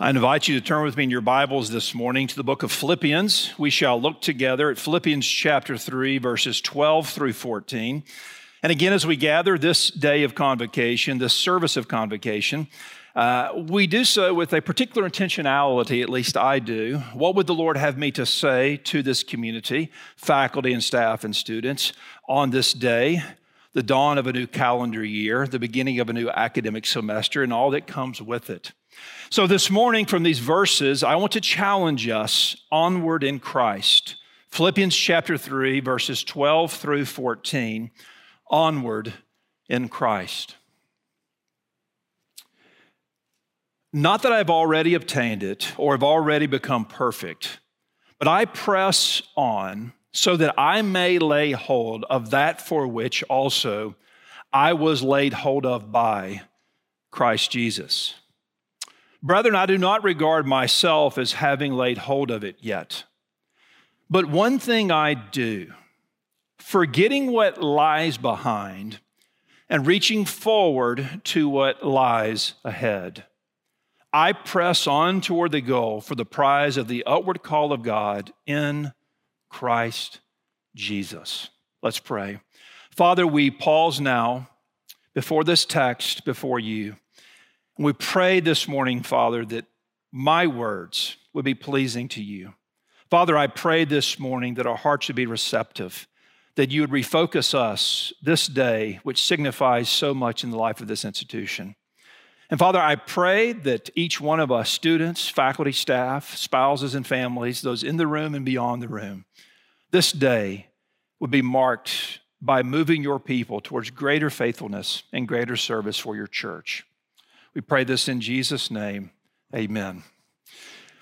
I invite you to turn with me in your Bibles this morning to the book of Philippians. We shall look together at Philippians chapter 3, verses 12 through 14. And again, as we gather this day of convocation, this service of convocation, uh, we do so with a particular intentionality, at least I do. What would the Lord have me to say to this community, faculty and staff and students, on this day, the dawn of a new calendar year, the beginning of a new academic semester, and all that comes with it? So, this morning from these verses, I want to challenge us onward in Christ. Philippians chapter 3, verses 12 through 14, onward in Christ. Not that I've already obtained it or have already become perfect, but I press on so that I may lay hold of that for which also I was laid hold of by Christ Jesus. Brethren, I do not regard myself as having laid hold of it yet. But one thing I do, forgetting what lies behind and reaching forward to what lies ahead. I press on toward the goal for the prize of the upward call of God in Christ Jesus. Let's pray. Father, we pause now before this text, before you. We pray this morning, Father, that my words would be pleasing to you. Father, I pray this morning that our hearts would be receptive, that you would refocus us this day, which signifies so much in the life of this institution. And Father, I pray that each one of us, students, faculty, staff, spouses, and families, those in the room and beyond the room, this day would be marked by moving your people towards greater faithfulness and greater service for your church. We pray this in Jesus' name. Amen.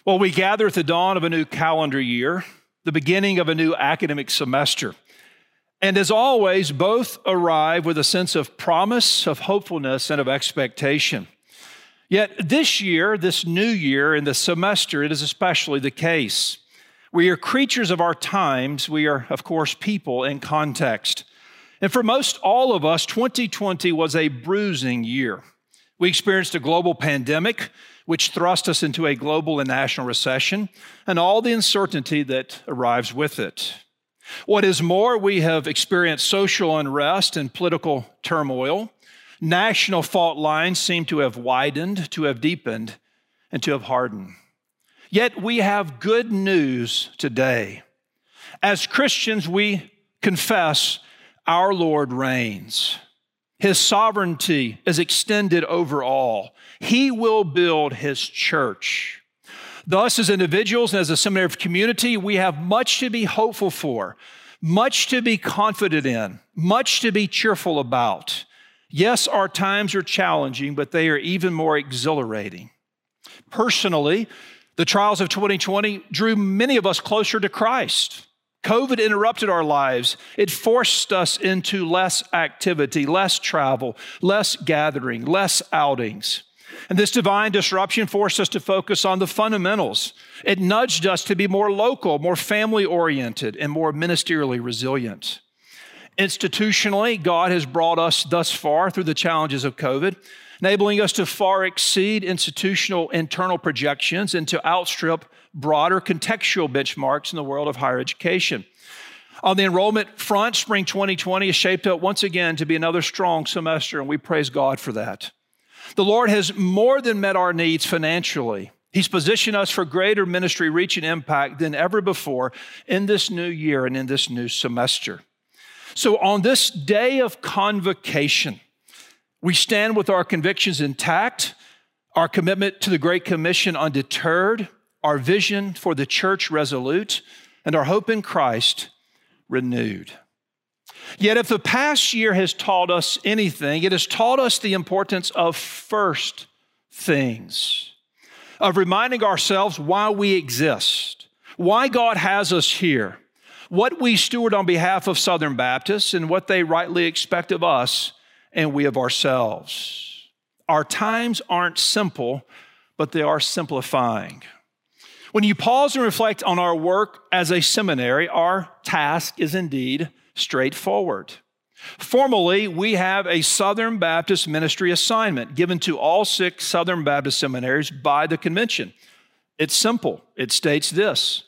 Well, we gather at the dawn of a new calendar year, the beginning of a new academic semester. And as always, both arrive with a sense of promise, of hopefulness, and of expectation. Yet this year, this new year, in the semester, it is especially the case. We are creatures of our times. We are, of course, people in context. And for most all of us, 2020 was a bruising year. We experienced a global pandemic, which thrust us into a global and national recession, and all the uncertainty that arrives with it. What is more, we have experienced social unrest and political turmoil. National fault lines seem to have widened, to have deepened, and to have hardened. Yet we have good news today. As Christians, we confess our Lord reigns. His sovereignty is extended over all. He will build his church. Thus, as individuals and as a seminary community, we have much to be hopeful for, much to be confident in, much to be cheerful about. Yes, our times are challenging, but they are even more exhilarating. Personally, the trials of 2020 drew many of us closer to Christ. COVID interrupted our lives. It forced us into less activity, less travel, less gathering, less outings. And this divine disruption forced us to focus on the fundamentals. It nudged us to be more local, more family oriented, and more ministerially resilient. Institutionally, God has brought us thus far through the challenges of COVID, enabling us to far exceed institutional internal projections and to outstrip broader contextual benchmarks in the world of higher education. On the enrollment front, spring 2020 is shaped up once again to be another strong semester, and we praise God for that. The Lord has more than met our needs financially. He's positioned us for greater ministry reach and impact than ever before in this new year and in this new semester. So, on this day of convocation, we stand with our convictions intact, our commitment to the Great Commission undeterred, our vision for the church resolute, and our hope in Christ renewed. Yet, if the past year has taught us anything, it has taught us the importance of first things, of reminding ourselves why we exist, why God has us here, what we steward on behalf of Southern Baptists, and what they rightly expect of us and we of ourselves. Our times aren't simple, but they are simplifying. When you pause and reflect on our work as a seminary, our task is indeed straightforward. Formally, we have a Southern Baptist ministry assignment given to all six Southern Baptist seminaries by the convention. It's simple. It states this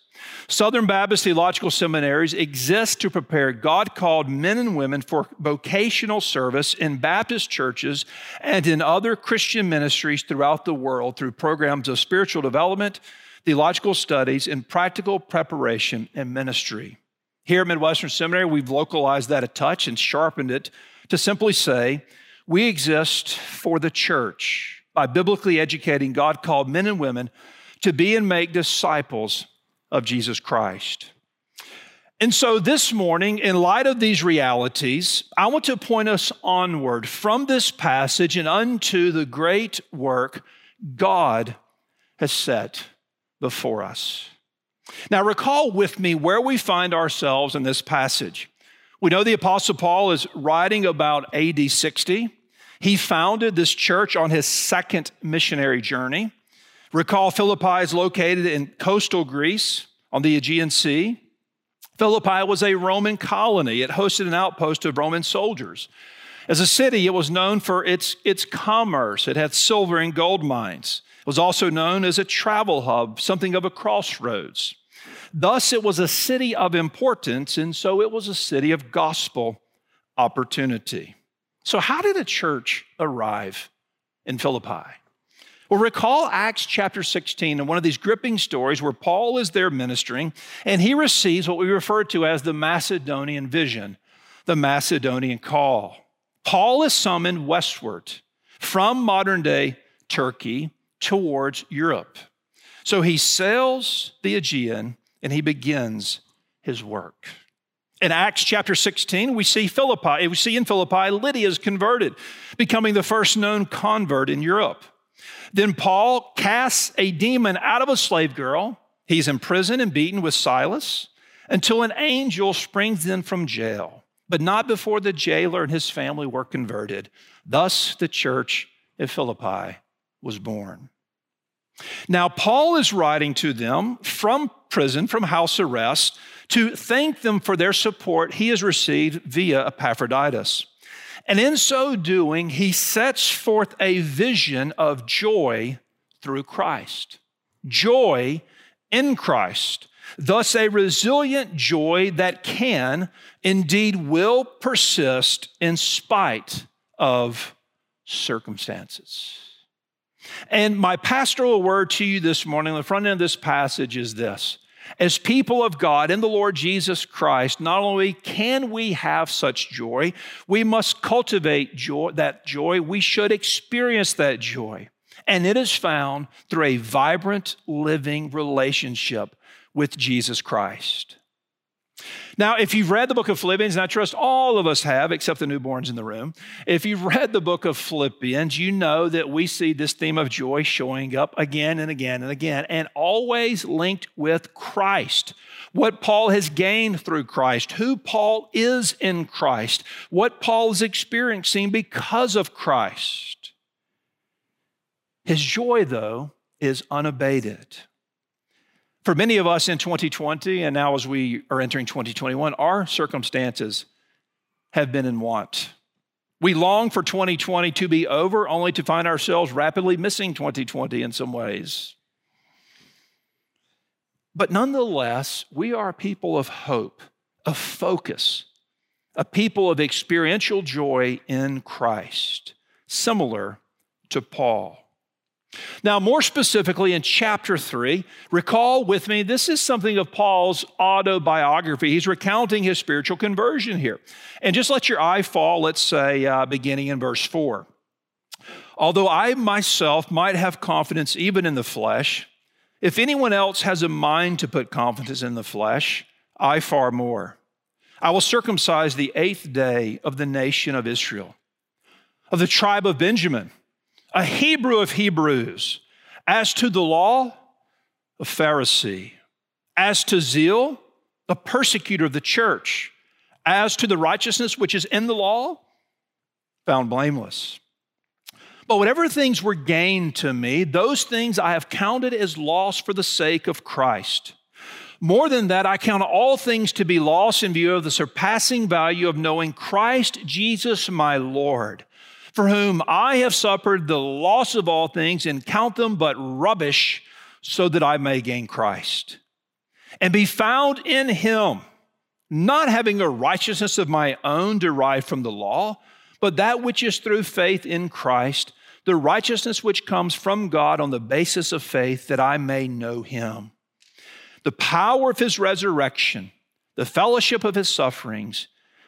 Southern Baptist theological seminaries exist to prepare God called men and women for vocational service in Baptist churches and in other Christian ministries throughout the world through programs of spiritual development, theological studies, and practical preparation and ministry. Here at Midwestern Seminary, we've localized that a touch and sharpened it to simply say, we exist for the church by biblically educating God called men and women to be and make disciples of Jesus Christ. And so this morning, in light of these realities, I want to point us onward from this passage and unto the great work God has set before us. Now, recall with me where we find ourselves in this passage. We know the Apostle Paul is writing about AD 60. He founded this church on his second missionary journey. Recall Philippi is located in coastal Greece on the Aegean Sea. Philippi was a Roman colony, it hosted an outpost of Roman soldiers. As a city, it was known for its, its commerce, it had silver and gold mines. Was also known as a travel hub, something of a crossroads. Thus, it was a city of importance, and so it was a city of gospel opportunity. So, how did a church arrive in Philippi? Well, recall Acts chapter 16 and one of these gripping stories where Paul is there ministering and he receives what we refer to as the Macedonian vision, the Macedonian call. Paul is summoned westward from modern day Turkey towards Europe. So he sails the Aegean and he begins his work. In Acts chapter 16, we see Philippi, we see in Philippi, Lydia is converted, becoming the first known convert in Europe. Then Paul casts a demon out of a slave girl. He's imprisoned and beaten with Silas until an angel springs in from jail, but not before the jailer and his family were converted. Thus, the church at Philippi was born. Now, Paul is writing to them from prison, from house arrest, to thank them for their support he has received via Epaphroditus. And in so doing, he sets forth a vision of joy through Christ. Joy in Christ. Thus, a resilient joy that can, indeed will persist in spite of circumstances. And my pastoral word to you this morning, the front end of this passage, is this. As people of God in the Lord Jesus Christ, not only can we have such joy, we must cultivate joy, that joy. We should experience that joy. And it is found through a vibrant, living relationship with Jesus Christ. Now, if you've read the book of Philippians, and I trust all of us have, except the newborns in the room, if you've read the book of Philippians, you know that we see this theme of joy showing up again and again and again, and always linked with Christ. What Paul has gained through Christ, who Paul is in Christ, what Paul is experiencing because of Christ. His joy, though, is unabated. For many of us in 2020, and now as we are entering 2021, our circumstances have been in want. We long for 2020 to be over, only to find ourselves rapidly missing 2020 in some ways. But nonetheless, we are people of hope, of focus, a people of experiential joy in Christ, similar to Paul. Now, more specifically in chapter three, recall with me, this is something of Paul's autobiography. He's recounting his spiritual conversion here. And just let your eye fall, let's say, uh, beginning in verse four. Although I myself might have confidence even in the flesh, if anyone else has a mind to put confidence in the flesh, I far more. I will circumcise the eighth day of the nation of Israel, of the tribe of Benjamin a Hebrew of Hebrews. As to the law, a Pharisee. As to zeal, a persecutor of the church. As to the righteousness which is in the law, found blameless. But whatever things were gained to me, those things I have counted as loss for the sake of Christ. More than that, I count all things to be lost in view of the surpassing value of knowing Christ Jesus my Lord, for whom I have suffered the loss of all things and count them but rubbish so that I may gain Christ and be found in him, not having a righteousness of my own derived from the law, but that which is through faith in Christ, the righteousness which comes from God on the basis of faith that I may know him. The power of his resurrection, the fellowship of his sufferings,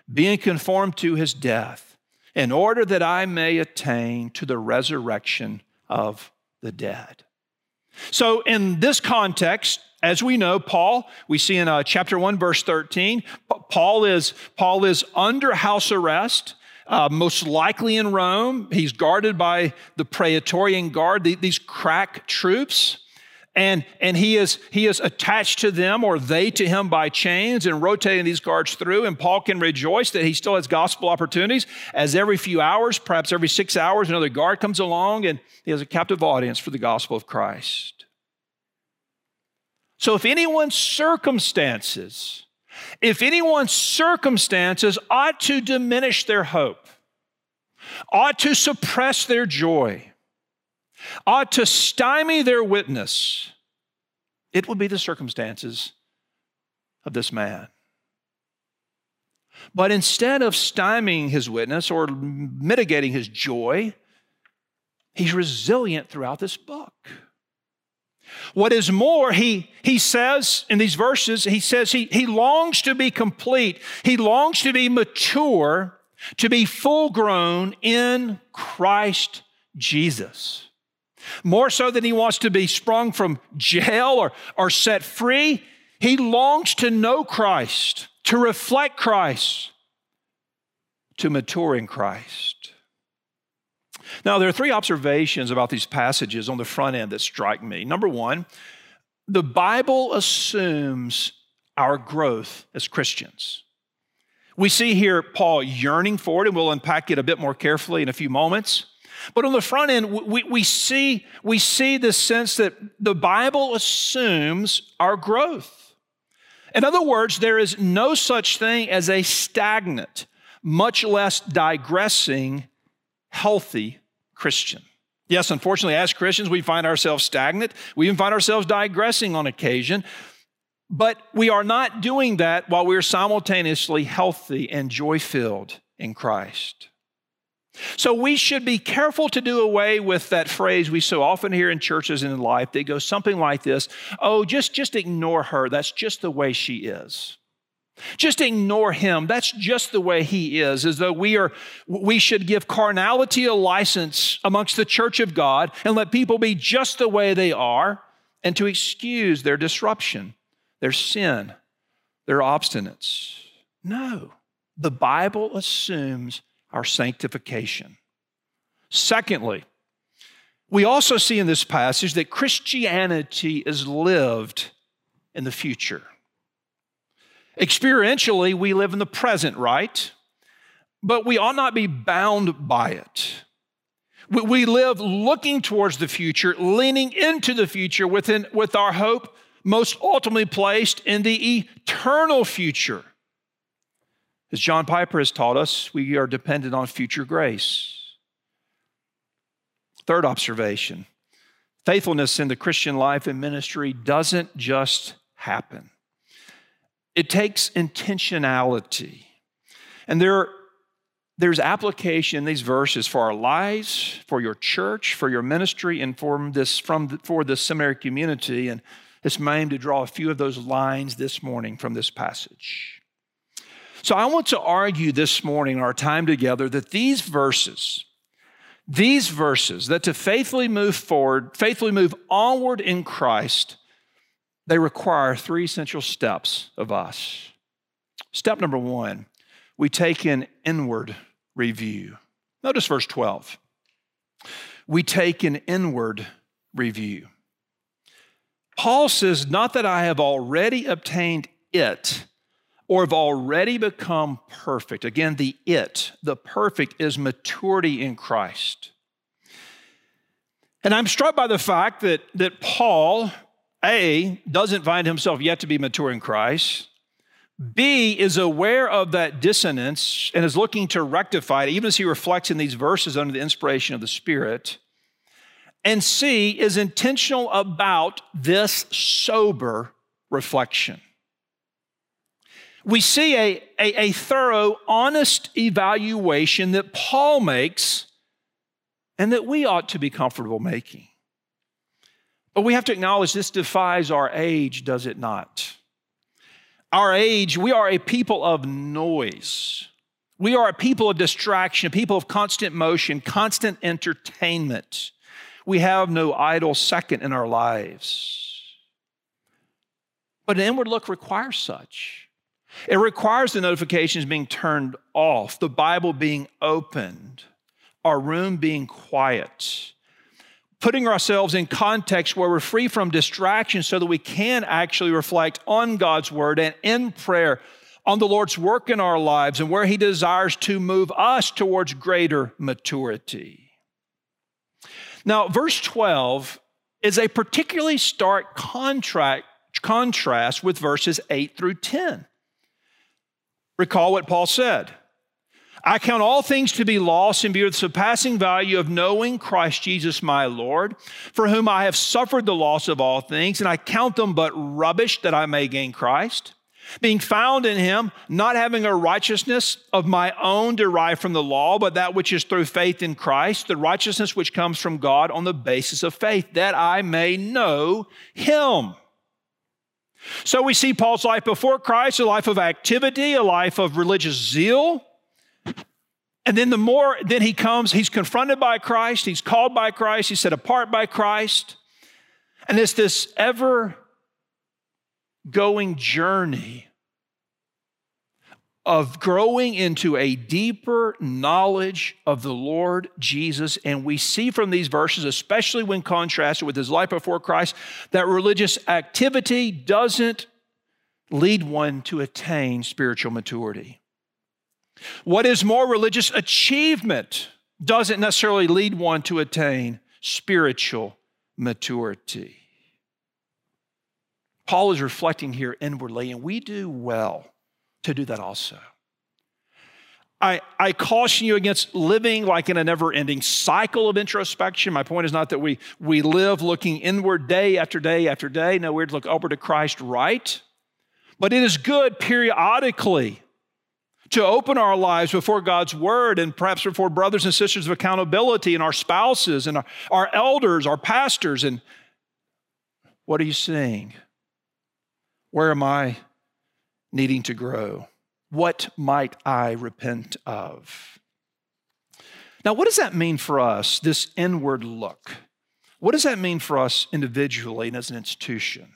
being conformed to his death, in order that I may attain to the resurrection of the dead. So, in this context, as we know, Paul, we see in uh, chapter 1, verse 13, Paul is, Paul is under house arrest. Uh, most likely in Rome. He's guarded by the Praetorian Guard, these crack troops and, and he, is, he is attached to them or they to him by chains and rotating these guards through. And Paul can rejoice that he still has gospel opportunities as every few hours, perhaps every six hours, another guard comes along and he has a captive audience for the gospel of Christ. So if anyone's circumstances, if anyone's circumstances ought to diminish their hope, ought to suppress their joy, ought to stymie their witness, it would be the circumstances of this man. But instead of stymieing his witness or mitigating his joy, he's resilient throughout this book. What is more, he, he says in these verses, he says he, he longs to be complete. He longs to be mature, to be full grown in Christ Jesus. More so than he wants to be sprung from jail or, or set free, he longs to know Christ, to reflect Christ, to mature in Christ. Now, there are three observations about these passages on the front end that strike me. Number one, the Bible assumes our growth as Christians. We see here Paul yearning for it, and we'll unpack it a bit more carefully in a few moments. But on the front end, we, we, see, we see this sense that the Bible assumes our growth. In other words, there is no such thing as a stagnant, much less digressing, healthy Christian. Yes, unfortunately, as Christians, we find ourselves stagnant. We even find ourselves digressing on occasion. But we are not doing that while we're simultaneously healthy and joy filled in Christ. So we should be careful to do away with that phrase we so often hear in churches and in life that goes something like this Oh, just, just ignore her. That's just the way she is. Just ignore him. That's just the way he is, as though we are we should give carnality a license amongst the church of God and let people be just the way they are and to excuse their disruption, their sin, their obstinance. No. The Bible assumes our sanctification. Secondly, we also see in this passage that Christianity is lived in the future. Experientially, we live in the present, right? But we ought not be bound by it. We live looking towards the future, leaning into the future within, with our hope most ultimately placed in the eternal future. As John Piper has taught us, we are dependent on future grace. Third observation faithfulness in the Christian life and ministry doesn't just happen, it takes intentionality. And there, there's application in these verses for our lives, for your church, for your ministry, and for this, from, for the seminary community. And it's my aim to draw a few of those lines this morning from this passage. So I want to argue this morning, our time together, that these verses, these verses, that to faithfully move forward, faithfully move onward in Christ, they require three essential steps of us. Step number one, we take an inward review. Notice verse 12. We take an inward review. Paul says, Not that I have already obtained it or have already become perfect. Again, the it, the perfect, is maturity in Christ. And I'm struck by the fact that, that Paul A, doesn't find himself yet to be mature in Christ. B, is aware of that dissonance and is looking to rectify it, even as he reflects in these verses under the inspiration of the Spirit. And C, is intentional about this sober reflection. We see a, a, a thorough, honest evaluation that Paul makes and that we ought to be comfortable making. But we have to acknowledge this defies our age, does it not? Our age, we are a people of noise. We are a people of distraction, a people of constant motion, constant entertainment. We have no idle second in our lives. But an inward look requires such. It requires the notifications being turned off, the Bible being opened, our room being quiet, putting ourselves in context where we're free from distraction so that we can actually reflect on God's word and in prayer on the Lord's work in our lives and where He desires to move us towards greater maturity. Now, verse 12 is a particularly stark contract, contrast with verses 8 through 10. Recall what Paul said. I count all things to be lost in view of the surpassing value of knowing Christ Jesus my Lord, for whom I have suffered the loss of all things, and I count them but rubbish that I may gain Christ, being found in him, not having a righteousness of my own derived from the law, but that which is through faith in Christ, the righteousness which comes from God on the basis of faith, that I may know him so we see Paul's life before Christ, a life of activity, a life of religious zeal. And then the more, then he comes, he's confronted by Christ, he's called by Christ, he's set apart by Christ. And it's this ever going journey of growing into a deeper knowledge of the Lord Jesus. And we see from these verses, especially when contrasted with his life before Christ, that religious activity doesn't lead one to attain spiritual maturity. What is more, religious achievement doesn't necessarily lead one to attain spiritual maturity. Paul is reflecting here inwardly, and we do well to do that also. I, I caution you against living like in a never ending cycle of introspection. My point is not that we, we live looking inward day after day after day. No, we're to look over to Christ right. But it is good periodically to open our lives before God's word and perhaps before brothers and sisters of accountability and our spouses and our, our elders, our pastors. And what are you seeing? Where am I needing to grow? What might I repent of? Now, what does that mean for us, this inward look? What does that mean for us individually and as an institution?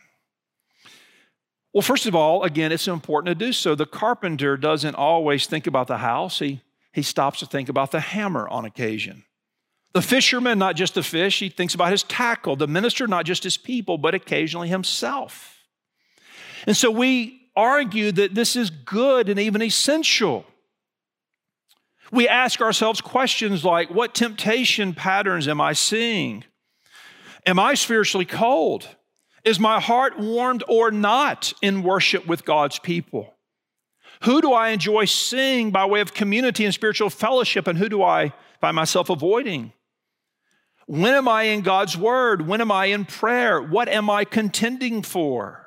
Well, first of all, again, it's important to do so. The carpenter doesn't always think about the house, he, he stops to think about the hammer on occasion. The fisherman, not just the fish, he thinks about his tackle. The minister, not just his people, but occasionally himself. And so we argue that this is good and even essential. We ask ourselves questions like what temptation patterns am I seeing? Am I spiritually cold? Is my heart warmed or not in worship with God's people? Who do I enjoy seeing by way of community and spiritual fellowship, and who do I find myself avoiding? When am I in God's word? When am I in prayer? What am I contending for?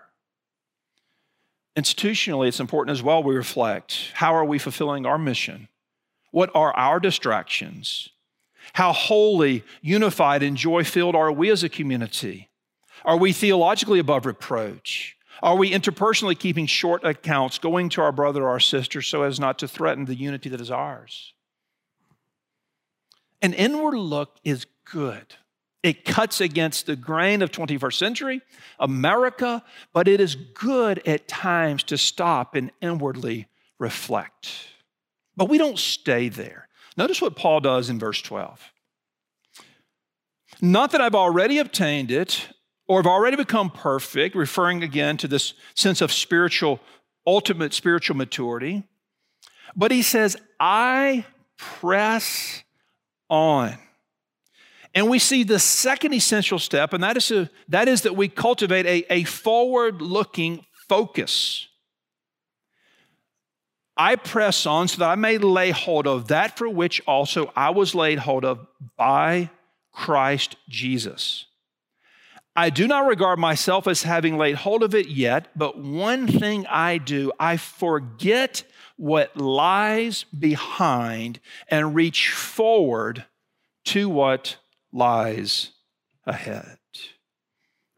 Institutionally, it's important as well we reflect how are we fulfilling our mission? What are our distractions? How holy, unified, and joy filled are we as a community? Are we theologically above reproach? Are we interpersonally keeping short accounts, going to our brother or our sister so as not to threaten the unity that is ours? An inward look is good. It cuts against the grain of 21st century America, but it is good at times to stop and inwardly reflect. But we don't stay there. Notice what Paul does in verse 12. Not that I've already obtained it or have already become perfect, referring again to this sense of spiritual, ultimate spiritual maturity, but he says, I press on And we see the second essential step, and that is, a, that, is that we cultivate a, a forward looking focus. I press on so that I may lay hold of that for which also I was laid hold of by Christ Jesus. I do not regard myself as having laid hold of it yet, but one thing I do, I forget what lies behind and reach forward to what lies ahead.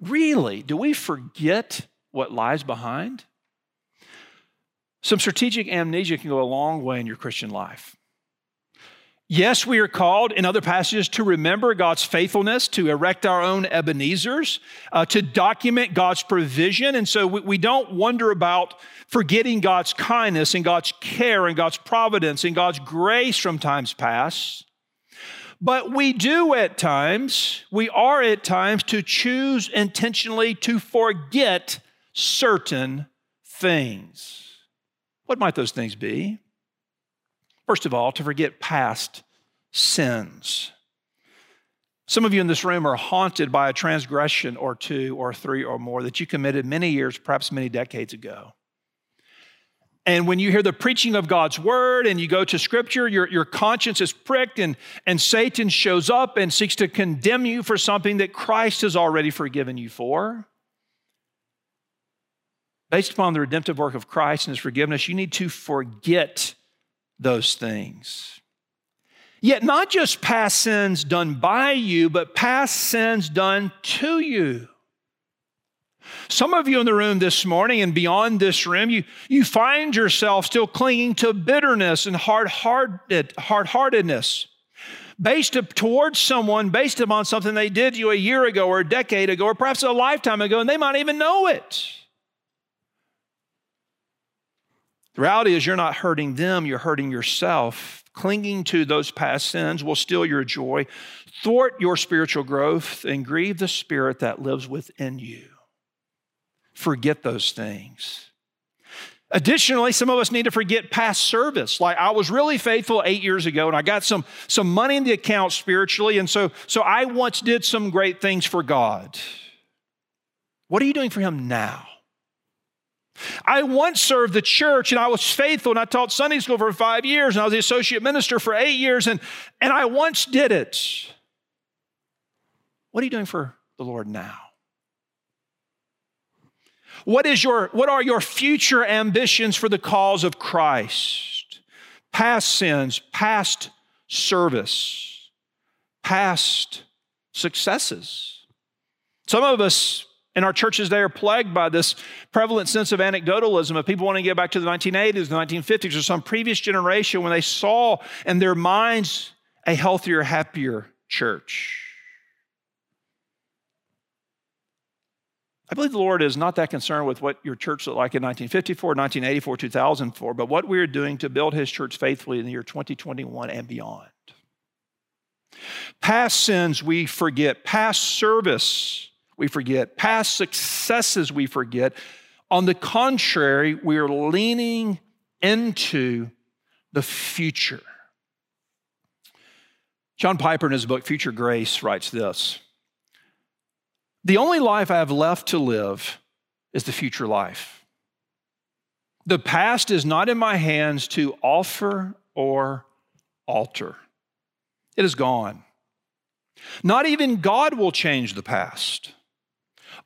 Really, do we forget what lies behind? Some strategic amnesia can go a long way in your Christian life. Yes, we are called in other passages to remember God's faithfulness, to erect our own Ebenezer's, uh, to document God's provision. And so we, we don't wonder about forgetting God's kindness and God's care and God's providence and God's grace from times past. But we do at times, we are at times to choose intentionally to forget certain things. What might those things be? First of all, to forget past sins. Some of you in this room are haunted by a transgression or two or three or more that you committed many years, perhaps many decades ago. And when you hear the preaching of God's word and you go to scripture, your, your conscience is pricked and, and Satan shows up and seeks to condemn you for something that Christ has already forgiven you for. Based upon the redemptive work of Christ and his forgiveness, you need to forget those things. Yet, not just past sins done by you, but past sins done to you. Some of you in the room this morning and beyond this room, you, you find yourself still clinging to bitterness and hard-hearted, hard-heartedness based towards someone based upon something they did you a year ago or a decade ago or perhaps a lifetime ago, and they might even know it. The reality is, you're not hurting them, you're hurting yourself. Clinging to those past sins will steal your joy, thwart your spiritual growth, and grieve the spirit that lives within you forget those things. Additionally, some of us need to forget past service. Like I was really faithful eight years ago and I got some, some money in the account spiritually. And so, so I once did some great things for God. What are you doing for Him now? I once served the church and I was faithful and I taught Sunday school for five years and I was the associate minister for eight years and, and I once did it. What are you doing for the Lord now? What, is your, what are your future ambitions for the cause of Christ? Past sins, past service, past successes. Some of us in our churches today are plagued by this prevalent sense of anecdotalism of people wanting to get back to the 1980s, the 1950s, or some previous generation when they saw in their minds a healthier, happier church. I believe the Lord is not that concerned with what your church looked like in 1954, 1984, 2004, but what we are doing to build his church faithfully in the year 2021 and beyond. Past sins we forget, past service we forget, past successes we forget. On the contrary, we are leaning into the future. John Piper, in his book Future Grace, writes this. The only life I have left to live is the future life. The past is not in my hands to offer or alter, it is gone. Not even God will change the past.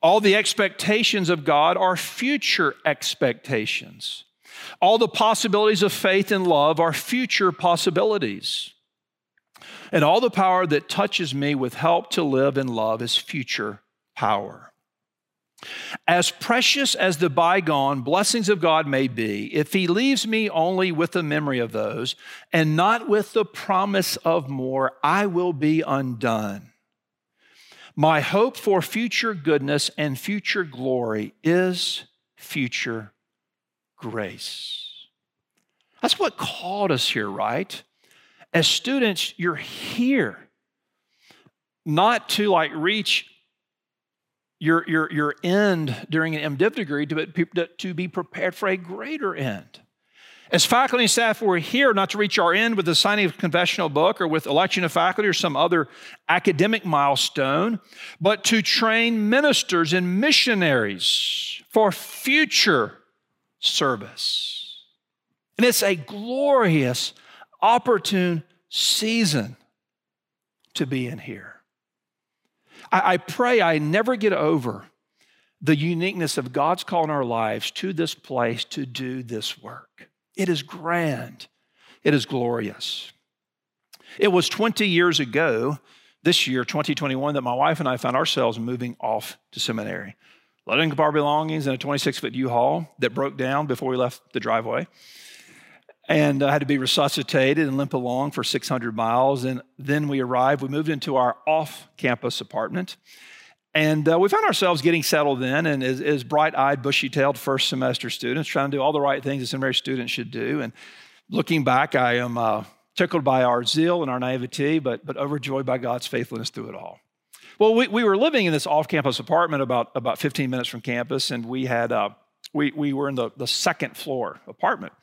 All the expectations of God are future expectations. All the possibilities of faith and love are future possibilities. And all the power that touches me with help to live in love is future power. As precious as the bygone blessings of God may be, if He leaves me only with the memory of those and not with the promise of more, I will be undone. My hope for future goodness and future glory is future grace. That's what called us here, right? As students, you're here not to like reach your, your, your end during an MDiv degree to, to be prepared for a greater end. As faculty and staff, we're here not to reach our end with the signing of a confessional book or with election of faculty or some other academic milestone, but to train ministers and missionaries for future service. And it's a glorious, opportune season to be in here. I, I pray I never get over the uniqueness of God's call in our lives to this place to do this work. It is grand, it is glorious. It was 20 years ago, this year, 2021, that my wife and I found ourselves moving off to seminary. Loading up our belongings in a 26 foot U Haul that broke down before we left the driveway. And I had to be resuscitated and limp along for 600 miles. And then we arrived. We moved into our off campus apartment. And uh, we found ourselves getting settled in, and as, as bright eyed, bushy tailed first semester students, trying to do all the right things a seminary student should do. And looking back, I am uh, tickled by our zeal and our naivety, but, but overjoyed by God's faithfulness through it all. Well, we, we were living in this off campus apartment about, about 15 minutes from campus, and we, had, uh, we, we were in the, the second floor apartment.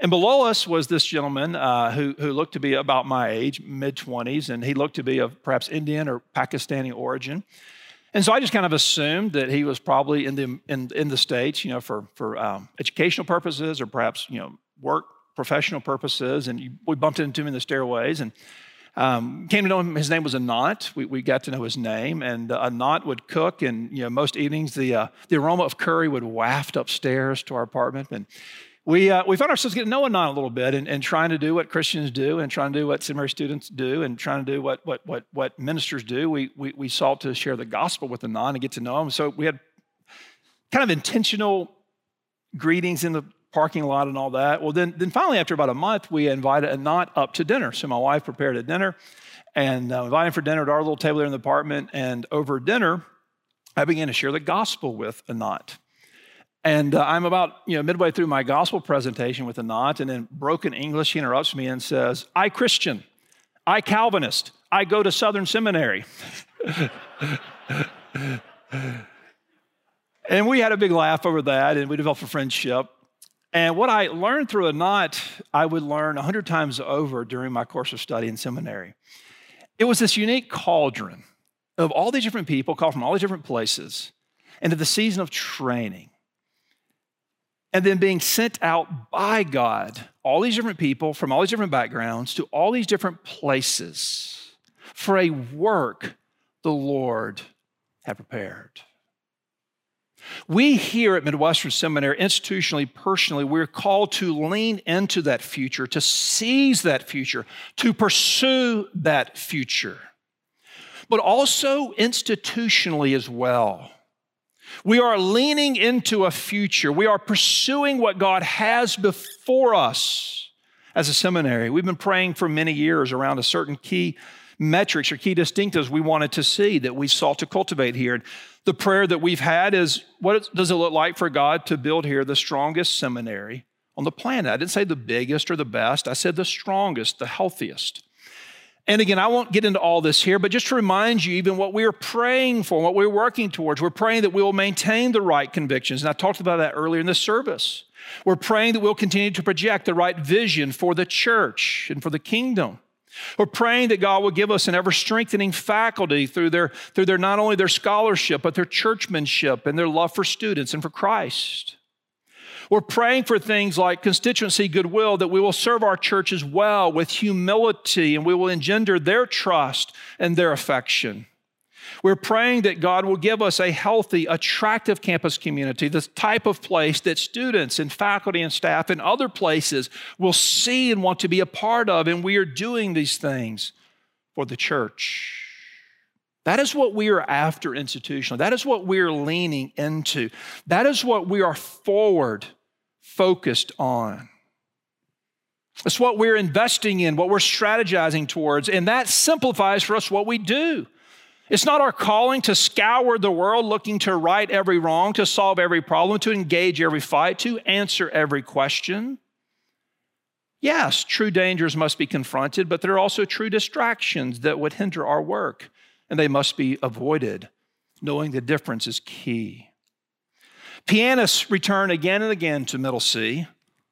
And below us was this gentleman uh, who, who looked to be about my age, mid 20s, and he looked to be of perhaps Indian or Pakistani origin. And so I just kind of assumed that he was probably in the, in, in the States, you know, for, for um, educational purposes or perhaps, you know, work, professional purposes. And we bumped into him in the stairways and um, came to know him. His name was Anant. We, we got to know his name. And uh, Anant would cook. And, you know, most evenings the, uh, the aroma of curry would waft upstairs to our apartment. And we, uh, we found ourselves getting to know Anant a little bit and, and trying to do what Christians do and trying to do what seminary students do and trying to do what, what, what, what ministers do. We, we, we sought to share the gospel with Anant and get to know him. So we had kind of intentional greetings in the parking lot and all that. Well, then, then finally, after about a month, we invited Anant up to dinner. So my wife prepared a dinner and uh, invited him for dinner at our little table there in the apartment. And over dinner, I began to share the gospel with Anant. And uh, I'm about you know midway through my gospel presentation with Anant, and in broken English, he interrupts me and says, "I Christian, I Calvinist, I go to Southern Seminary." and we had a big laugh over that, and we developed a friendship. And what I learned through Anant, I would learn a hundred times over during my course of study in seminary. It was this unique cauldron of all these different people called from all these different places into the season of training and then being sent out by God, all these different people from all these different backgrounds to all these different places for a work the Lord had prepared. We here at Midwestern Seminary, institutionally, personally, we're called to lean into that future, to seize that future, to pursue that future, but also institutionally as well. We are leaning into a future. We are pursuing what God has before us as a seminary. We've been praying for many years around a certain key metrics or key distinctives we wanted to see that we sought to cultivate here. The prayer that we've had is what does it look like for God to build here the strongest seminary on the planet? I didn't say the biggest or the best, I said the strongest, the healthiest. And again, I won't get into all this here, but just to remind you, even what we're praying for, what we're working towards, we're praying that we will maintain the right convictions. And I talked about that earlier in the service. We're praying that we'll continue to project the right vision for the church and for the kingdom. We're praying that God will give us an ever strengthening faculty through their, through their not only their scholarship, but their churchmanship and their love for students and for Christ. We're praying for things like constituency goodwill, that we will serve our churches well with humility and we will engender their trust and their affection. We're praying that God will give us a healthy, attractive campus community, the type of place that students and faculty and staff and other places will see and want to be a part of. And we are doing these things for the church. That is what we are after institutionally. That is what we're leaning into. That is what we are forward focused on. It's what we're investing in, what we're strategizing towards, and that simplifies for us what we do. It's not our calling to scour the world looking to right every wrong, to solve every problem, to engage every fight, to answer every question. Yes, true dangers must be confronted, but there are also true distractions that would hinder our work, and they must be avoided. Knowing the difference is key. Pianists return again and again to Middle C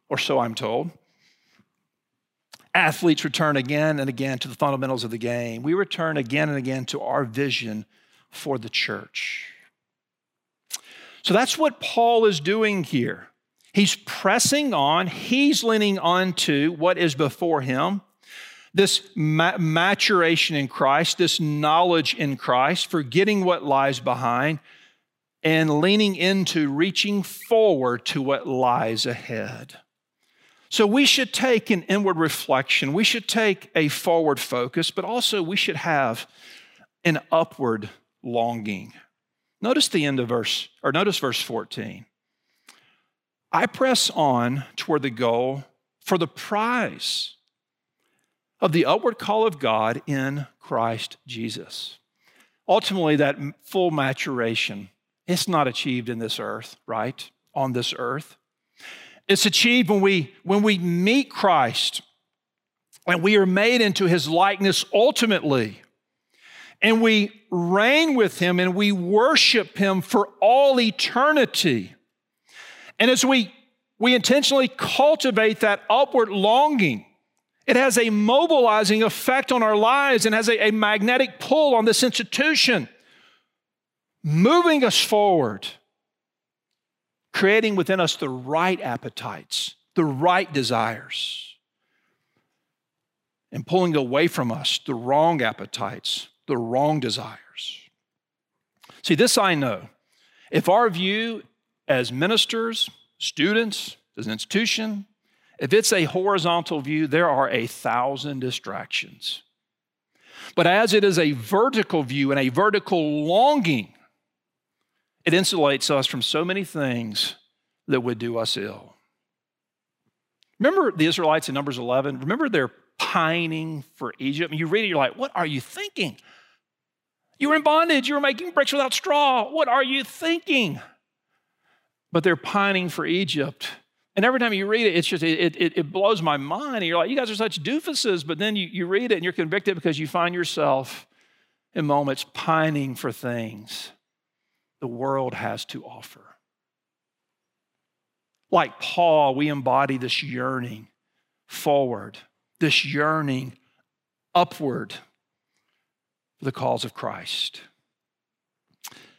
or so I'm told. Athletes return again and again to the fundamentals of the game. We return again and again to our vision for the church. So that's what Paul is doing here. He's pressing on, he's leaning on to what is before him this ma- maturation in Christ, this knowledge in Christ, forgetting what lies behind, and leaning into reaching forward to what lies ahead. So we should take an inward reflection. We should take a forward focus, but also we should have an upward longing. Notice the end of verse, or notice verse 14. I press on toward the goal for the prize of the upward call of God in Christ Jesus. Ultimately, that full maturation, it's not achieved in this earth, right? On this earth. It's achieved when we, when we meet Christ and we are made into his likeness ultimately. And we reign with him and we worship him for all eternity. And as we, we intentionally cultivate that upward longing, it has a mobilizing effect on our lives and has a, a magnetic pull on this institution, moving us forward, creating within us the right appetites, the right desires, and pulling away from us the wrong appetites, the wrong desires. See, this I know. If our view as ministers, students, as an institution, if it's a horizontal view, there are a thousand distractions. But as it is a vertical view and a vertical longing, it insulates us from so many things that would do us ill. Remember the Israelites in Numbers 11? Remember they're pining for Egypt? And you read it, you're like, what are you thinking? You were in bondage, you were making bricks without straw. What are you thinking? But they're pining for Egypt. And every time you read it, it's just, it, it, it blows my mind. And you're like, you guys are such doofuses. But then you, you read it and you're convicted because you find yourself in moments pining for things the world has to offer. Like Paul, we embody this yearning forward, this yearning upward for the cause of Christ.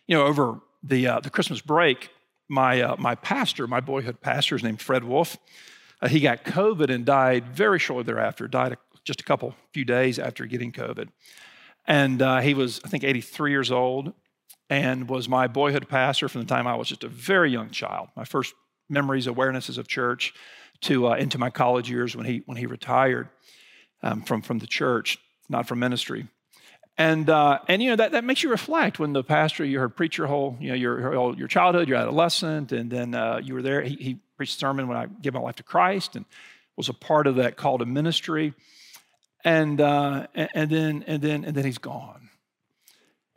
You know, over the, uh, the Christmas break, my, uh, my pastor, my boyhood pastor, is named Fred Wolf. Uh, he got COVID and died very shortly thereafter, died a, just a couple, few days after getting COVID. And uh, he was, I think, 83 years old and was my boyhood pastor from the time I was just a very young child. My first memories, awarenesses of church to uh, into my college years when he, when he retired um, from, from the church, not from ministry. And, uh, and you know, that, that makes you reflect when the pastor, you heard preach your whole, you know, your, your childhood, your adolescent, and then uh, you were there. He, he, preached a sermon when I gave my life to Christ and was a part of that call to ministry. And, uh, and, then, and, then, and then he's gone.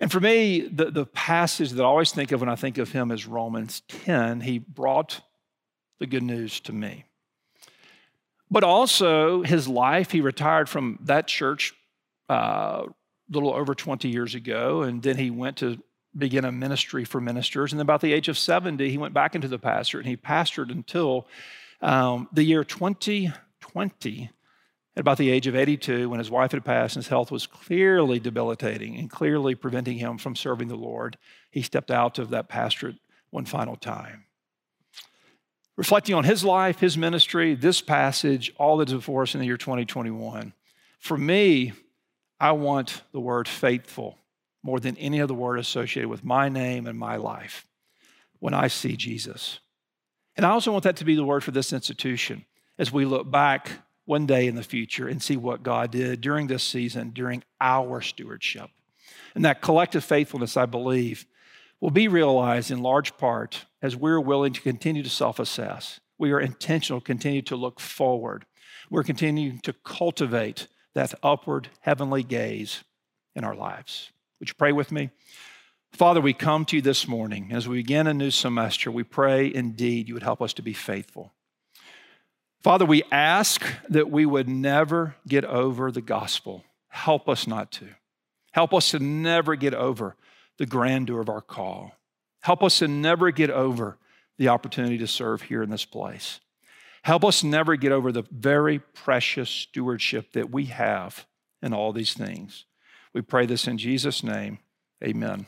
And for me, the, the passage that I always think of when I think of him is Romans 10. He brought the good news to me. But also, his life, he retired from that church uh, little over 20 years ago. And then he went to begin a ministry for ministers. And then about the age of 70, he went back into the pastorate and he pastored until um, the year 2020 at about the age of 82 when his wife had passed and his health was clearly debilitating and clearly preventing him from serving the Lord. He stepped out of that pastorate one final time. Reflecting on his life, his ministry, this passage, all that's before us in the year 2021, for me, I want the word faithful more than any other word associated with my name and my life when I see Jesus. And I also want that to be the word for this institution as we look back one day in the future and see what God did during this season, during our stewardship. And that collective faithfulness, I believe, will be realized in large part as we're willing to continue to self assess. We are intentional, continue to look forward. We're continuing to cultivate that upward heavenly gaze in our lives. Would you pray with me? Father, we come to you this morning. As we begin a new semester, we pray indeed you would help us to be faithful. Father, we ask that we would never get over the gospel. Help us not to. Help us to never get over the grandeur of our call. Help us to never get over the opportunity to serve here in this place. Help us never get over the very precious stewardship that we have in all these things. We pray this in Jesus' name. Amen.